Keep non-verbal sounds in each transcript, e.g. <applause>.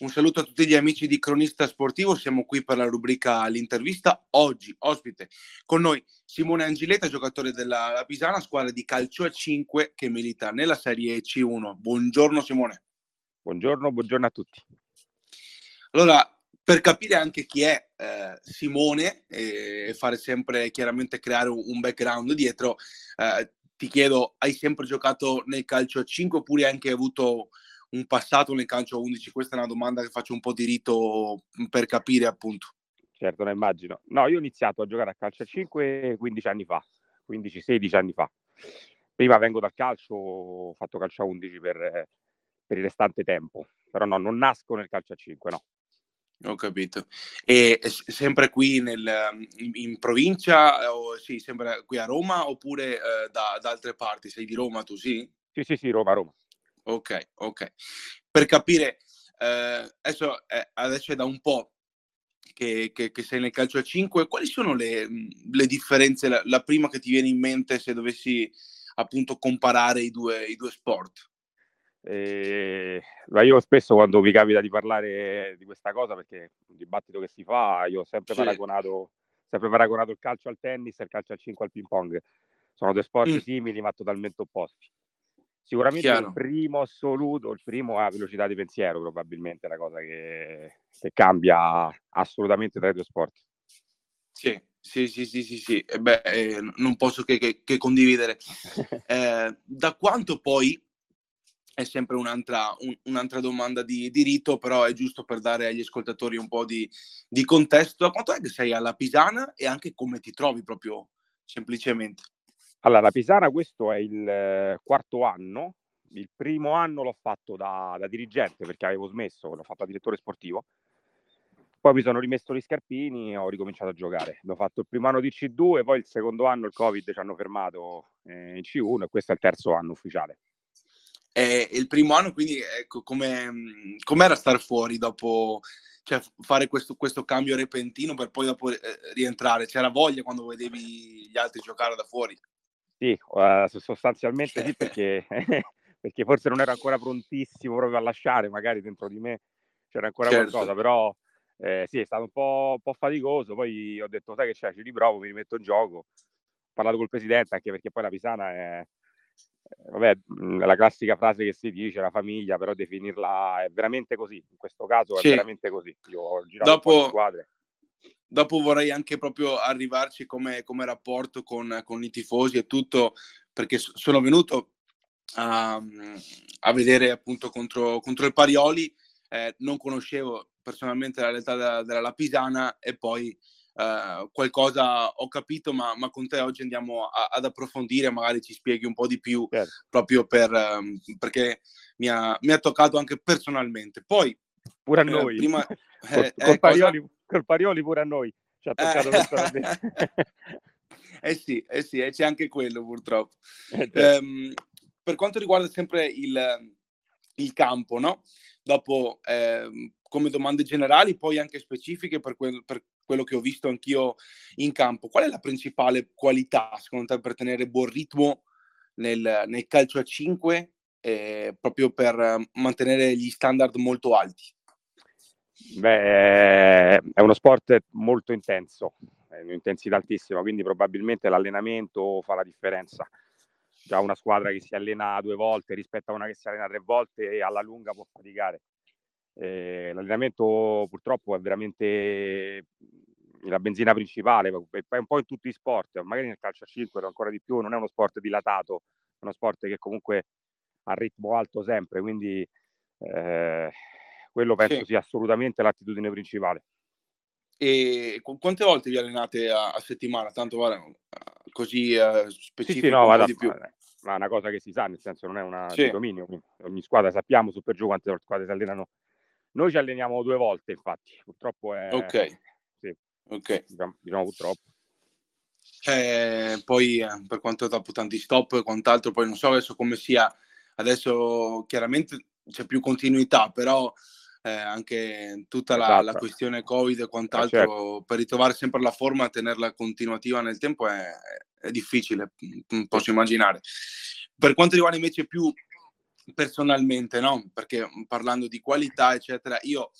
Un saluto a tutti gli amici di Cronista Sportivo, siamo qui per la rubrica L'intervista. Oggi ospite con noi Simone Angiletta, giocatore della Pisana, squadra di calcio a 5 che milita nella Serie C1. Buongiorno Simone. Buongiorno, buongiorno a tutti. Allora, per capire anche chi è eh, Simone e fare sempre chiaramente creare un background dietro, eh, ti chiedo, hai sempre giocato nel calcio a 5 oppure hai anche avuto un passato nel calcio 11? Questa è una domanda che faccio un po' di rito per capire appunto. Certo, ne immagino. No, io ho iniziato a giocare a calcio a 5 15 anni fa, 15-16 anni fa. Prima vengo dal calcio, ho fatto calcio a 11 per, per il restante tempo, però no, non nasco nel calcio a 5, no. Ho capito. E sempre qui nel, in, in, provincia, o sì, sempre qui a Roma oppure eh, da, da, altre parti? Sei di Roma tu, sì? Sì, sì, sì, Roma, Roma. Ok, ok. Per capire, eh, adesso, eh, adesso, è da un po' che, che, che, sei nel calcio a 5, quali sono le, le differenze, la, la, prima che ti viene in mente se dovessi appunto comparare i due, i due sport? Eh, io spesso quando mi capita di parlare di questa cosa, perché è un dibattito che si fa, io ho sempre, sì. paragonato, sempre paragonato il calcio al tennis e il calcio a 5 al ping pong. Sono due sport mm. simili ma totalmente opposti. Sicuramente Chiaro. il primo assoluto, il primo ha velocità di pensiero, probabilmente è la cosa che, che cambia assolutamente tra i due sport. Sì, sì, sì, sì, sì, sì. E beh, eh, non posso che, che, che condividere. <laughs> Eh, da quanto poi è sempre un'altra, un, un'altra domanda di diritto, però è giusto per dare agli ascoltatori un po' di, di contesto. Da quanto è che sei alla Pisana e anche come ti trovi proprio semplicemente? Allora, la Pisana questo è il eh, quarto anno, il primo anno l'ho fatto da, da dirigente perché avevo smesso, l'ho fatto da direttore sportivo, poi mi sono rimesso gli scarpini e ho ricominciato a giocare. Ho fatto il primo anno di C2, poi il secondo anno il Covid ci hanno fermato eh, in C1 e questo è il terzo anno ufficiale. E il primo anno, quindi, ecco, come, com'era star fuori dopo, cioè, fare questo, questo, cambio repentino per poi dopo eh, rientrare? C'era voglia quando vedevi gli altri giocare da fuori? Sì, uh, sostanzialmente sì, perché, <laughs> perché, forse non ero ancora prontissimo proprio a lasciare, magari dentro di me c'era ancora certo. qualcosa, però eh, sì, è stato un po', un po', faticoso, poi ho detto, sai che c'è, ci riprovo, mi rimetto in gioco, ho parlato col presidente, anche perché poi la Pisana è, eh, vabbè, la classica frase che si dice, la famiglia, però definirla è veramente così, in questo caso è sì. veramente così. Io ho girato Dopo... squadre dopo vorrei anche proprio arrivarci come, come rapporto con, con, i tifosi e tutto, perché sono venuto a, a vedere appunto contro, contro il Parioli, eh, non conoscevo personalmente la realtà della, della Lapisana e poi eh, qualcosa ho capito, ma, ma, con te oggi andiamo a, ad approfondire, magari ci spieghi un po' di più, certo. proprio per, um, perché mi ha, mi ha, toccato anche personalmente. Poi, pure a eh, noi, prima, <laughs> eh, col, col, eh, Parioli, col, Parioli, pure a noi, ci ha toccato eh sì, eh sì, c'è anche quello purtroppo. Certo. Um, per quanto riguarda sempre il, il campo, no? Dopo, eh, come domande generali, poi anche specifiche per, quel, per, quello che ho visto anch'io in campo. Qual è la principale qualità, secondo te, per tenere buon ritmo nel, nel calcio a 5, eh, proprio per mantenere gli standard molto alti? Beh, è uno sport molto intenso, è un'intensità altissima, quindi probabilmente l'allenamento fa la differenza. Già una squadra che si allena due volte rispetto a una che si allena tre volte alla lunga può faticare. Eh, l'allenamento purtroppo è veramente la benzina principale, è un po' in tutti i sport, magari nel calcio a 5 ancora di più, non è uno sport dilatato, è uno sport che comunque ha ritmo alto sempre, quindi eh, quello penso sì. sia assolutamente l'attitudine principale. E quante volte vi allenate a, a settimana? Tanto guarda, così uh, specifico sì, sì, no, vada, di più. Ma è una cosa che si sa, nel senso non è una sì. dominio. Ogni squadra sappiamo su per giù quante squadre si allenano. Noi ci alleniamo due volte, infatti. Purtroppo è. Ok. Sì. Ok. Diciamo, diciamo purtroppo. Eh, poi eh, per quanto dopo tanti stop e quant'altro, poi non so adesso come sia. Adesso chiaramente c'è più continuità, però eh, anche tutta la, esatto. la, questione Covid e eh, quant'altro, certo. per ritrovare sempre la forma e tenerla continuativa nel tempo è, è difficile, posso immaginare. Per quanto riguarda invece più personalmente, no? Perché parlando di qualità, eccetera, io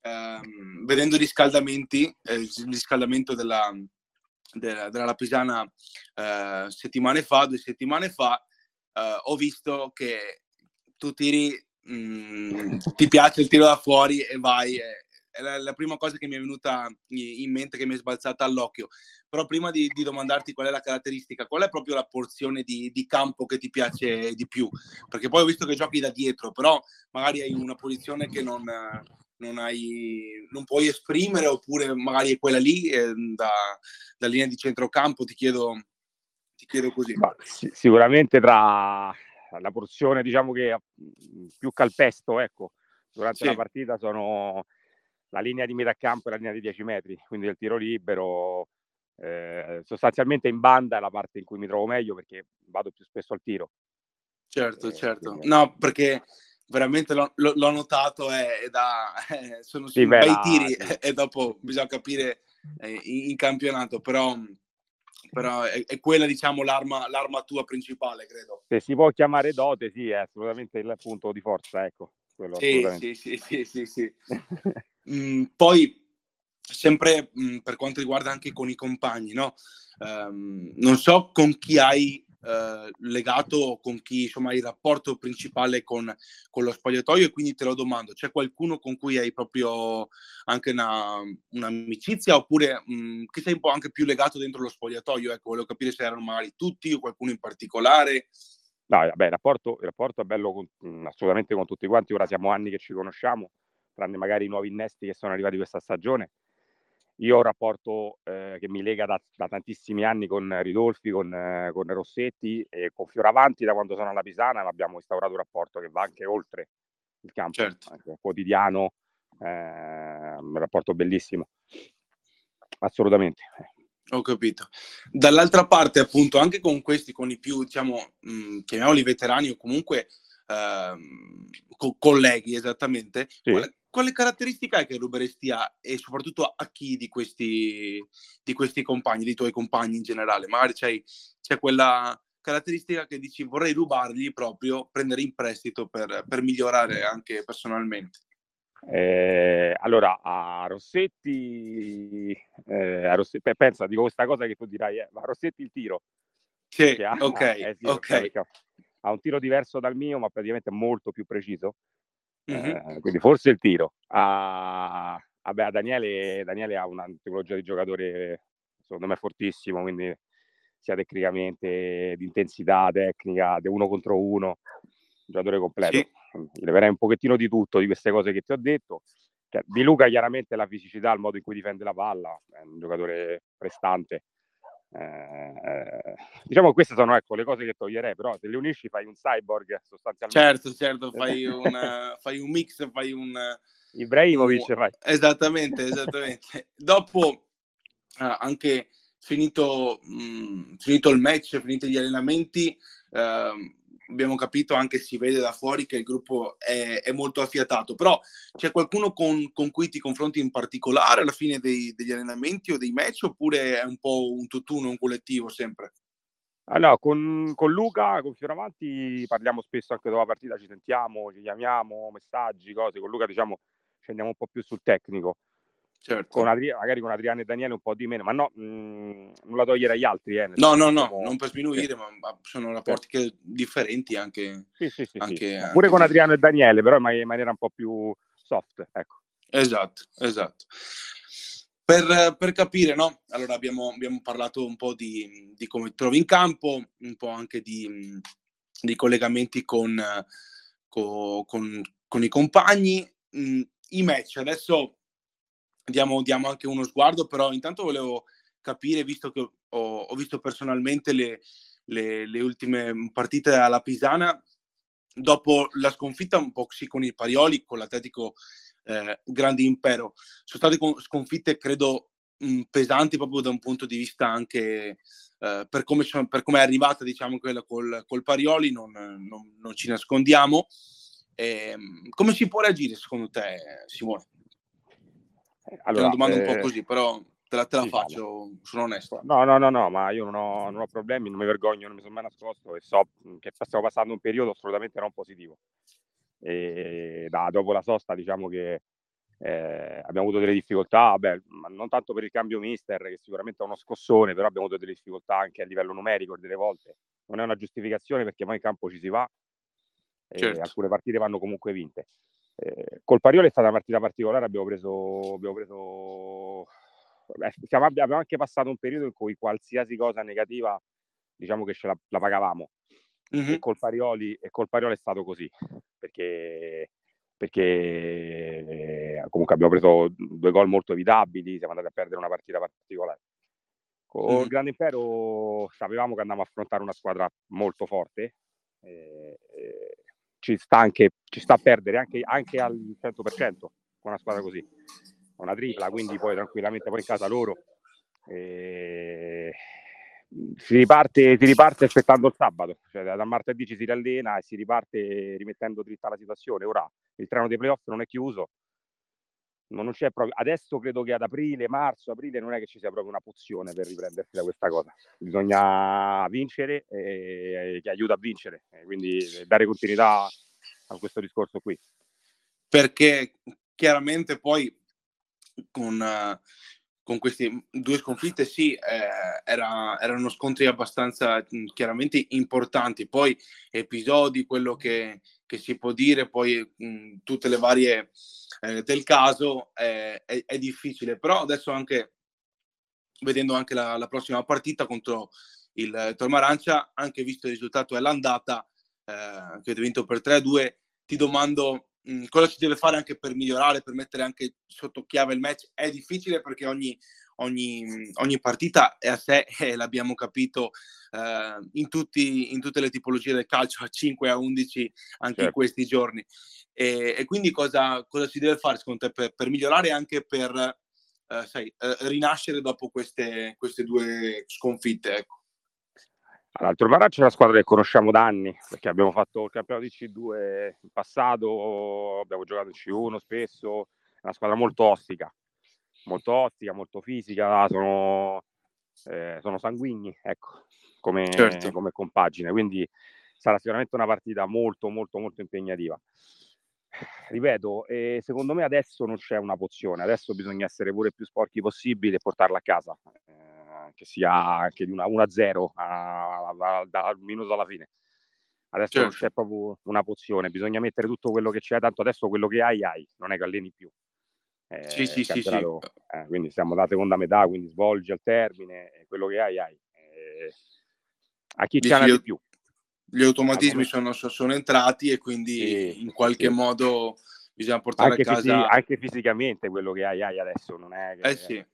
ehm, vedendo i riscaldamenti, eh, il riscaldamento della, della, della Lapisana eh, settimane fa, due settimane fa, eh, ho visto che tu tiri, mh, mm, ti piace il tiro da fuori e vai. è la, la, prima cosa che mi è venuta in mente, che mi è sbalzata all'occhio. Però prima di, di domandarti qual è la caratteristica, qual è proprio la porzione di, di, campo che ti piace di più? Perché poi ho visto che giochi da dietro, però magari hai una posizione che non, non, hai, non puoi esprimere, oppure magari è quella lì, eh, da, da linea di centrocampo, ti chiedo, ti chiedo così. Ma, sicuramente tra la porzione, diciamo che più calpesto, ecco, durante sì. la partita sono la linea di metà campo e la linea di 10 metri, quindi il tiro libero. Eh, sostanzialmente in banda è la parte in cui mi trovo meglio perché vado più spesso al tiro. Certo, eh, certo. Quindi... No, perché veramente l'ho, l'ho notato e, da, eh, sono sì, bei tiri <laughs> e dopo bisogna capire eh, in, in, campionato, però, però è, è, quella diciamo l'arma, l'arma tua principale, credo. Se si può chiamare dote, sì, è assolutamente il punto di forza, ecco. Sì, sì, sì, sì, sì, sì. <laughs> mm, poi, sempre mh, mm, per quanto riguarda anche con i compagni, no? Um, non so con chi hai eh, legato con chi insomma il rapporto principale con, con, lo spogliatoio e quindi te lo domando, c'è qualcuno con cui hai proprio anche una, un'amicizia oppure mh, mm, che sei un po' anche più legato dentro lo spogliatoio? Ecco, volevo capire se erano magari tutti o qualcuno in particolare. No, vabbè, il rapporto, il rapporto è bello con, mm, assolutamente con tutti quanti, ora siamo anni che ci conosciamo, tranne magari i nuovi innesti che sono arrivati questa stagione io ho un rapporto eh, che mi lega da, da, tantissimi anni con Ridolfi, con, eh, con, Rossetti e con Fioravanti da quando sono alla Pisana, ma abbiamo instaurato un rapporto che va anche oltre il campo, certo. anche quotidiano, eh, un rapporto bellissimo, assolutamente. Ho capito. Dall'altra parte, appunto, anche con questi, con i più, diciamo, mh, mm, chiamiamoli veterani o comunque ehm, co- colleghi, esattamente, sì. quale, quale caratteristica è che ruberesti a e soprattutto a chi di questi, di questi compagni, dei tuoi compagni in generale? Magari c'è, c'è quella caratteristica che dici vorrei rubargli proprio, prendere in prestito per, per migliorare anche personalmente. Eh, allora, a Rossetti, eh, a Rossetti, pensa, dico questa cosa che tu dirai, eh, ma a Rossetti il tiro. Sì, ha, ok, eh, sì, okay. Ha un tiro diverso dal mio, ma praticamente molto più preciso. Mm-hmm. quindi forse il tiro. A, vabbè, Daniele, Daniele ha una tipologia di giocatore secondo me fortissimo, quindi sia tecnicamente, di intensità, tecnica, di uno contro uno, un giocatore completo. Sì. Leverei un pochettino di tutto di queste cose che ti ho detto. Cioè, di Luca chiaramente la fisicità, il modo in cui difende la palla, è un giocatore prestante. Eh, diciamo che queste sono ecco, le cose che toglierei, però se le unisci fai un cyborg sostanzialmente. Certo, certo, fai un, <laughs> fai un mix, fai un... Ibrahimovic un... fai. Esattamente, esattamente. Dopo uh, anche finito, mh, mm, finito il match, finiti gli allenamenti, uh, abbiamo capito, anche si vede da fuori che il gruppo è, è molto affiatato, però c'è qualcuno con, con, cui ti confronti in particolare alla fine dei, degli allenamenti o dei match oppure è un po' un tutt'uno, un collettivo sempre? Allora, con, con, Luca, con Fioravanti parliamo spesso anche dopo la partita, ci sentiamo, ci chiamiamo, messaggi, cose. Con Luca diciamo scendiamo un po' più sul tecnico. Certo. Con Adri- magari con Adriano e Daniele un po' di meno, ma no, mh, mm, non la togliere agli altri. Eh, no, no, no, non per sminuire, sì. ma sono rapporti che, differenti anche. Sì, sì, sì, anche, sì. Anche Pure con Adriano e Daniele, però in maniera un po' più soft, ecco. Esatto, esatto. Per, per capire, no? Allora abbiamo, abbiamo, parlato un po' di, di, come trovi in campo, un po' anche di, di collegamenti con, con, con, con i compagni. Mm, I match, adesso diamo, diamo anche uno sguardo, però intanto volevo capire, visto che ho, ho visto personalmente le, le, le, ultime partite alla Pisana, dopo la sconfitta un po' sì con il Parioli, con l'Atletico eh, Grande Impero, sono state con, sconfitte credo mh, pesanti proprio da un punto di vista anche eh, per, come, per come è arrivata diciamo quella col, col Parioli, non, non, non ci nascondiamo. Eh, come si può reagire secondo te Simone? Allora, è una domanda eh, un po' eh, così, però te la, te la sì, faccio, no. sono onesto. No, no, no, no, ma io non ho, non ho, problemi, non mi vergogno, non mi sono mai nascosto e so che stiamo passando un periodo assolutamente non positivo. E da, dopo la sosta diciamo che eh, abbiamo avuto delle difficoltà, vabbè, non tanto per il cambio mister, che sicuramente è uno scossone, però abbiamo avuto delle difficoltà anche a livello numerico delle volte. Non è una giustificazione perché poi in campo ci si va e certo. alcune partite vanno comunque vinte. Eh, col Pariolo è stata una partita particolare, abbiamo preso, abbiamo preso Beh, siamo, abbiamo anche passato un periodo in cui qualsiasi cosa negativa diciamo che ce la, la pagavamo mm-hmm. e, col Parioli, e col Parioli è stato così perché, perché eh, comunque abbiamo preso due gol molto evitabili siamo andati a perdere una partita particolare con mm-hmm. il Grande Impero sapevamo che andavamo a affrontare una squadra molto forte ci sta anche ci sta a perdere anche, anche al 100% con una squadra così una tripla, quindi poi tranquillamente poi in casa loro. E... Si, riparte, si riparte aspettando il sabato, cioè da martedì ci si riallena e si riparte rimettendo dritta la situazione. Ora il treno dei playoff non è chiuso, non c'è proprio. Adesso credo che ad aprile, marzo, aprile non è che ci sia proprio una pozione per riprendersi da questa cosa. Bisogna vincere e, e che aiuta a vincere, quindi dare continuità a questo discorso qui. Perché chiaramente poi con, uh, con queste due sconfitte, sì, eh, era, erano scontri abbastanza chiaramente importanti. Poi episodi, quello che, che si può dire, poi mh, tutte le varie eh, del caso, eh, è, è, difficile. Però adesso anche, vedendo anche la, la prossima partita contro il Tormarancia, anche visto il risultato dell'andata, eh, che avete vinto per 3-2, ti domando mh, cosa si deve fare anche per migliorare, per mettere anche sotto chiave il match. È difficile perché ogni, ogni, ogni partita è a sé <laughs> e l'abbiamo capito eh, in, tutti, in, tutte le tipologie del calcio, a 5 a 11 anche certo. in questi giorni. E, e quindi cosa, cosa, si deve fare secondo te per, per migliorare e anche per eh, sai, eh, rinascere dopo queste, queste due sconfitte? Ecco. L'altro Maraccio è una squadra che conosciamo da anni, perché abbiamo fatto il campionato di C2 in passato, abbiamo giocato in C1 spesso, è una squadra molto ostica, molto ostica, molto fisica, sono, eh, sono sanguigni, ecco, come, certo. come compagine, quindi sarà sicuramente una partita molto, molto, molto impegnativa. Ripeto, eh, secondo me adesso non c'è una pozione, adesso bisogna essere pure più sporchi possibile e portarla a casa. Eh, che sia anche di una 1-0 dal minuto alla fine. Adesso certo. non c'è proprio una pozione, bisogna mettere tutto quello che c'è, tanto adesso quello che hai hai, non è che alleni più. Eh, sì, sì, sì, sì. Eh, quindi siamo alla seconda metà, quindi svolgi al termine, quello che hai hai. Eh, a chi c'è di più. Gli automatismi sono, sono, entrati e quindi sì, in qualche sì. modo bisogna portare anche a casa... Fisi- anche fisicamente quello che hai hai adesso, non è che... Eh sì,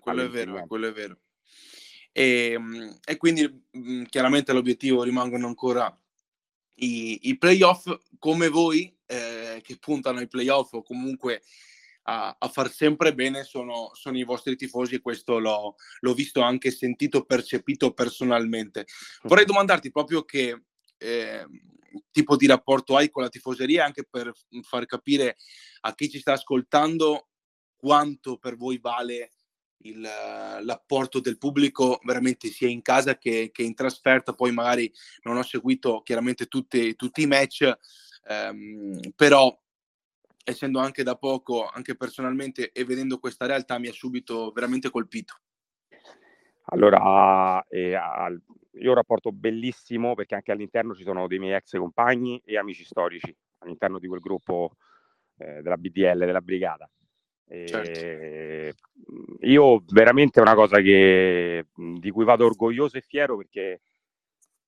quello è vero, quello è vero. E, ehm, e quindi mh, mhmm, chiaramente l'obiettivo rimangono ancora i, i playoff come voi eh, che puntano ai playoff o comunque a, a far sempre bene sono, sono, i vostri tifosi e questo l'ho, l'ho visto anche sentito, percepito personalmente. Vorrei domandarti proprio che eh, tipo di rapporto hai con la tifoseria anche per far capire a chi ci sta ascoltando quanto per voi vale il, l'apporto del pubblico veramente sia in casa che, che, in trasferta. Poi magari non ho seguito chiaramente tutti, tutti i match, ehm, però essendo anche da poco, anche personalmente e vedendo questa realtà, mi ha subito veramente colpito. Allora, eh, io ho un rapporto bellissimo perché anche all'interno ci sono dei miei ex compagni e amici storici all'interno di quel gruppo eh, della BDL, della brigata. Certo. Ehm, io veramente è una cosa che, di cui vado orgoglioso e fiero perché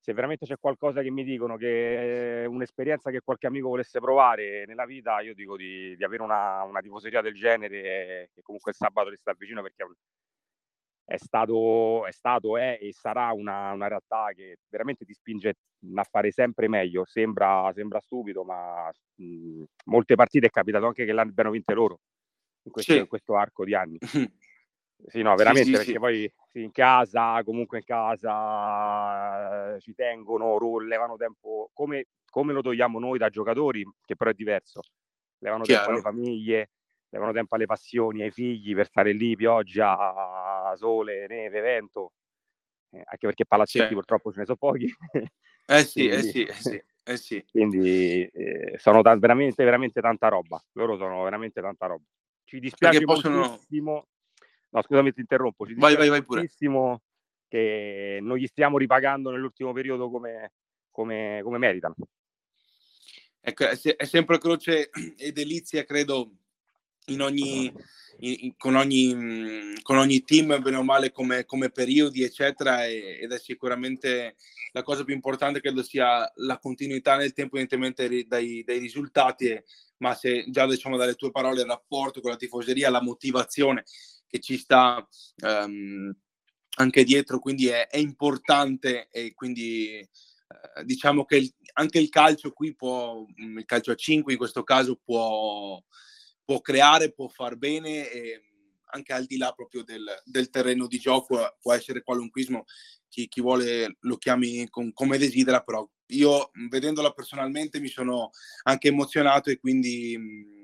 se veramente c'è qualcosa che mi dicono che è un'esperienza che qualche amico volesse provare nella vita, io dico di, di avere una, una, tifoseria del genere che comunque il sabato ti sta vicino perché è stato, è stato è e sarà una, una, realtà che veramente ti spinge a fare sempre meglio. Sembra, sembra stupido, ma mh, molte partite è capitato anche che l'abbiano vinte loro in questo, sì. in questo arco di anni. <laughs> Sì, no, veramente, sì, sì, perché poi in casa, comunque in casa, eh, ci tengono, levano tempo, come, come, lo togliamo noi da giocatori, che però è diverso, levano Chiaro. tempo alle famiglie, devono tempo alle passioni, ai figli per stare lì, pioggia, sole, neve, vento, eh, anche perché palazzetti purtroppo ce ne sono pochi. <laughs> Eh sì, eh sì, eh sì, eh sì. Quindi eh, sono ta- veramente, veramente tanta roba. Loro sono veramente tanta roba. Ci dispiace possono... moltissimo. No, scusami, ti interrompo. Ci vai, vai, vai pure. che non gli stiamo ripagando nell'ultimo periodo come, come, come meritano. Ecco, è, sempre croce e delizia, credo, in ogni, in, con, ogni, con ogni team, bene o male, come, come periodi, eccetera, e, ed è sicuramente la cosa più importante, credo sia la continuità nel tempo, evidentemente dai, dai risultati, ma se già diciamo dalle tue parole il rapporto con la tifoseria, la motivazione che ci sta um, anche dietro, quindi è, è importante e quindi eh, diciamo che il, anche il calcio qui può, mm, il calcio a 5 in questo caso può, può creare, può far bene e mm, anche al di là proprio del, del terreno di gioco può essere qualunquismo, chi, chi vuole lo chiami con, come desidera, però io mm, vedendola personalmente mi sono anche emozionato e quindi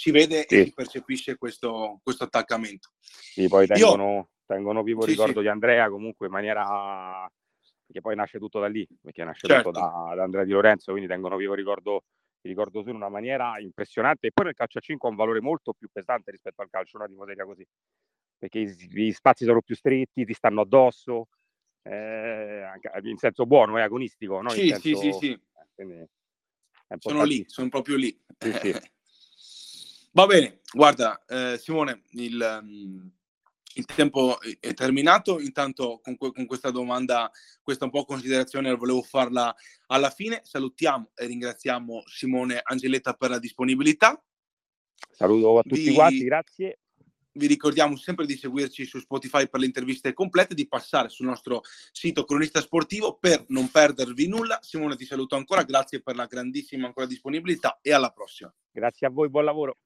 si vede sì. e si percepisce questo, questo attaccamento. Sì, poi tengono, io, tengono vivo il sì, ricordo sì. di Andrea comunque in maniera perché poi nasce tutto da lì, perché nasce certo. tutto da, da, Andrea Di Lorenzo, quindi tengono vivo ricordo, il ricordo su in una maniera impressionante e poi nel calcio a 5 ha un valore molto più pesante rispetto al calcio, una tifoseria così, perché gli spazi sono più stretti, ti stanno addosso, eh, in senso buono, è agonistico, no? Sì, senso, sì, sì, sì. Eh, sono lì, sono proprio lì. Sì, sì. <laughs> Va bene, guarda eh, Simone, il... Um il tempo è terminato, intanto con, con, questa domanda, questa un po' considerazione volevo farla alla fine. Salutiamo e ringraziamo Simone Angeletta per la disponibilità. Saluto a tutti vi, quanti, grazie. Vi ricordiamo sempre di seguirci su Spotify per le interviste complete, di passare sul nostro sito cronista sportivo per non perdervi nulla. Simone ti saluto ancora, grazie per la grandissima ancora disponibilità e alla prossima. Grazie a voi, buon lavoro.